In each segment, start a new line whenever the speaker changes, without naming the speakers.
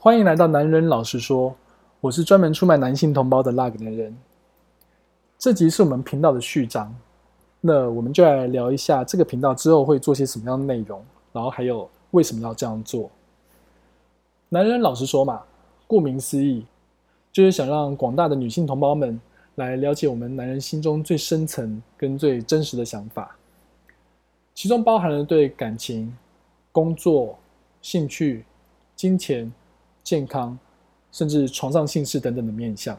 欢迎来到男人老实说，我是专门出卖男性同胞的那个男人。这集是我们频道的序章，那我们就来聊一下这个频道之后会做些什么样的内容，然后还有为什么要这样做。男人老实说嘛，顾名思义，就是想让广大的女性同胞们来了解我们男人心中最深层跟最真实的想法，其中包含了对感情、工作、兴趣、金钱、健康，甚至床上性事等等的面相。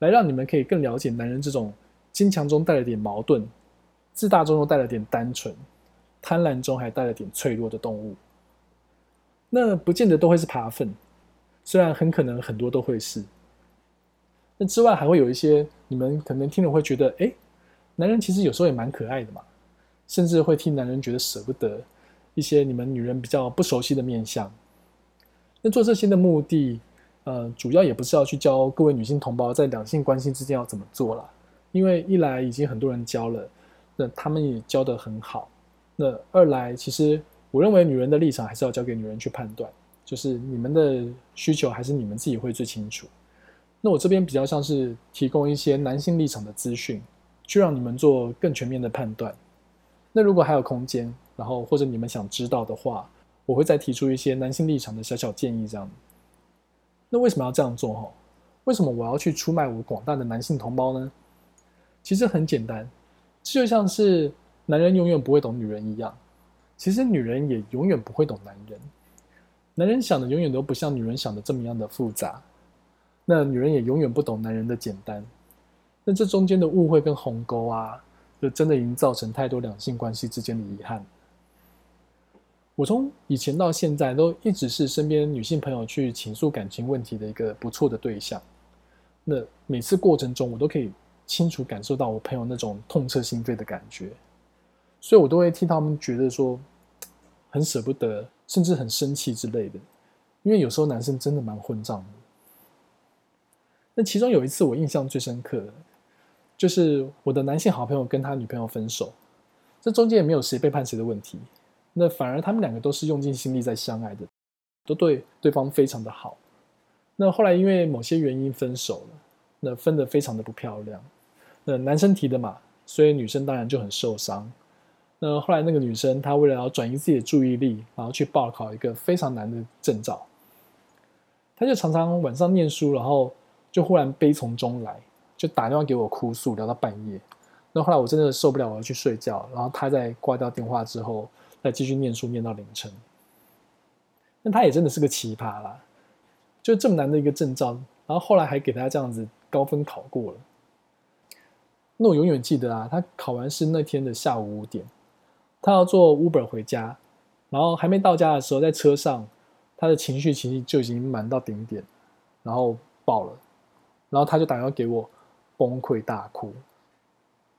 来让你们可以更了解男人这种坚强中带了点矛盾、自大中又带了点单纯、贪婪中还带了点脆弱的动物。那不见得都会是爬粪，虽然很可能很多都会是。那之外还会有一些你们可能听了会觉得，哎，男人其实有时候也蛮可爱的嘛，甚至会替男人觉得舍不得一些你们女人比较不熟悉的面相。那做这些的目的。呃，主要也不是要去教各位女性同胞在两性关系之间要怎么做了，因为一来已经很多人教了，那他们也教得很好。那二来，其实我认为女人的立场还是要交给女人去判断，就是你们的需求还是你们自己会最清楚。那我这边比较像是提供一些男性立场的资讯，去让你们做更全面的判断。那如果还有空间，然后或者你们想知道的话，我会再提出一些男性立场的小小建议，这样。那为什么要这样做？哈，为什么我要去出卖我广大的男性同胞呢？其实很简单，就像是男人永远不会懂女人一样，其实女人也永远不会懂男人。男人想的永远都不像女人想的这么样的复杂，那女人也永远不懂男人的简单。那这中间的误会跟鸿沟啊，就真的已经造成太多两性关系之间的遗憾。我从以前到现在都一直是身边女性朋友去倾诉感情问题的一个不错的对象。那每次过程中，我都可以清楚感受到我朋友那种痛彻心扉的感觉，所以我都会替他们觉得说很舍不得，甚至很生气之类的。因为有时候男生真的蛮混账的。那其中有一次我印象最深刻的，就是我的男性好朋友跟他女朋友分手，这中间也没有谁背叛谁的问题。那反而他们两个都是用尽心力在相爱的，都对对方非常的好。那后来因为某些原因分手了，那分得非常的不漂亮。那男生提的嘛，所以女生当然就很受伤。那后来那个女生她为了要转移自己的注意力，然后去报考一个非常难的证照，她就常常晚上念书，然后就忽然悲从中来，就打电话给我哭诉，聊到半夜。那后来我真的受不了，我要去睡觉。然后他在挂掉电话之后。再继续念书，念到凌晨。那他也真的是个奇葩啦，就这么难的一个证照，然后后来还给他这样子高分考过了。那我永远记得啊，他考完试那天的下午五点，他要坐 Uber 回家，然后还没到家的时候，在车上，他的情绪其实就已经满到顶点，然后爆了，然后他就打电话给我，崩溃大哭。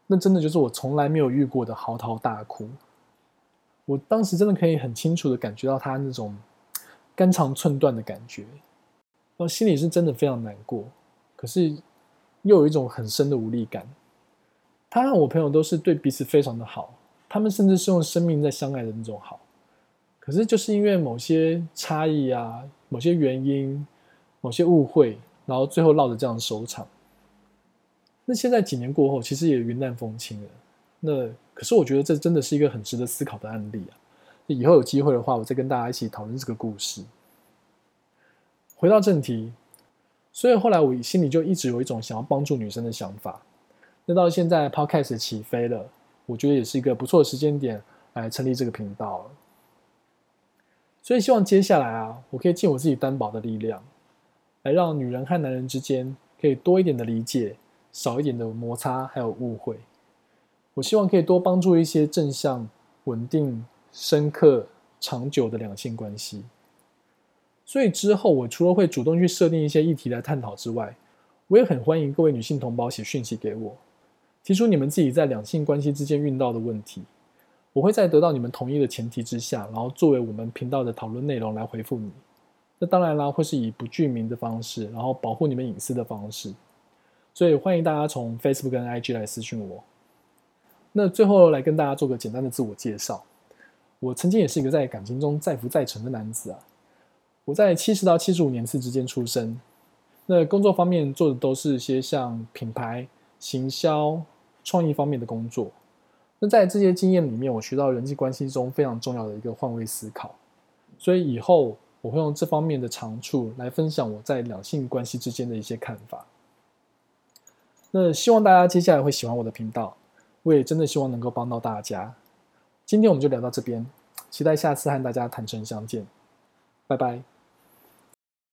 那真的就是我从来没有遇过的嚎啕大哭。我当时真的可以很清楚的感觉到他那种肝肠寸断的感觉，我心里是真的非常难过，可是又有一种很深的无力感。他和我朋友都是对彼此非常的好，他们甚至是用生命在相爱的那种好。可是就是因为某些差异啊，某些原因，某些误会，然后最后落得这样收场。那现在几年过后，其实也云淡风轻了。那可是我觉得这真的是一个很值得思考的案例啊！以后有机会的话，我再跟大家一起讨论这个故事。回到正题，所以后来我心里就一直有一种想要帮助女生的想法。那到现在 Podcast 起飞了，我觉得也是一个不错的时间点来成立这个频道了。所以希望接下来啊，我可以尽我自己担保的力量，来让女人和男人之间可以多一点的理解，少一点的摩擦还有误会。我希望可以多帮助一些正向、稳定、深刻、长久的两性关系。所以之后，我除了会主动去设定一些议题来探讨之外，我也很欢迎各位女性同胞写讯息给我，提出你们自己在两性关系之间遇到的问题。我会在得到你们同意的前提之下，然后作为我们频道的讨论内容来回复你。那当然啦，会是以不具名的方式，然后保护你们隐私的方式。所以欢迎大家从 Facebook 跟 IG 来私讯我。那最后来跟大家做个简单的自我介绍。我曾经也是一个在感情中再浮再沉的男子啊。我在七十到七十五年次之间出生，那工作方面做的都是一些像品牌、行销、创意方面的工作。那在这些经验里面，我学到人际关系中非常重要的一个换位思考。所以以后我会用这方面的长处来分享我在两性关系之间的一些看法。那希望大家接下来会喜欢我的频道，我也真的希望能够帮到大家。今天我们就聊到这边，期待下次和大家坦诚相见，拜拜。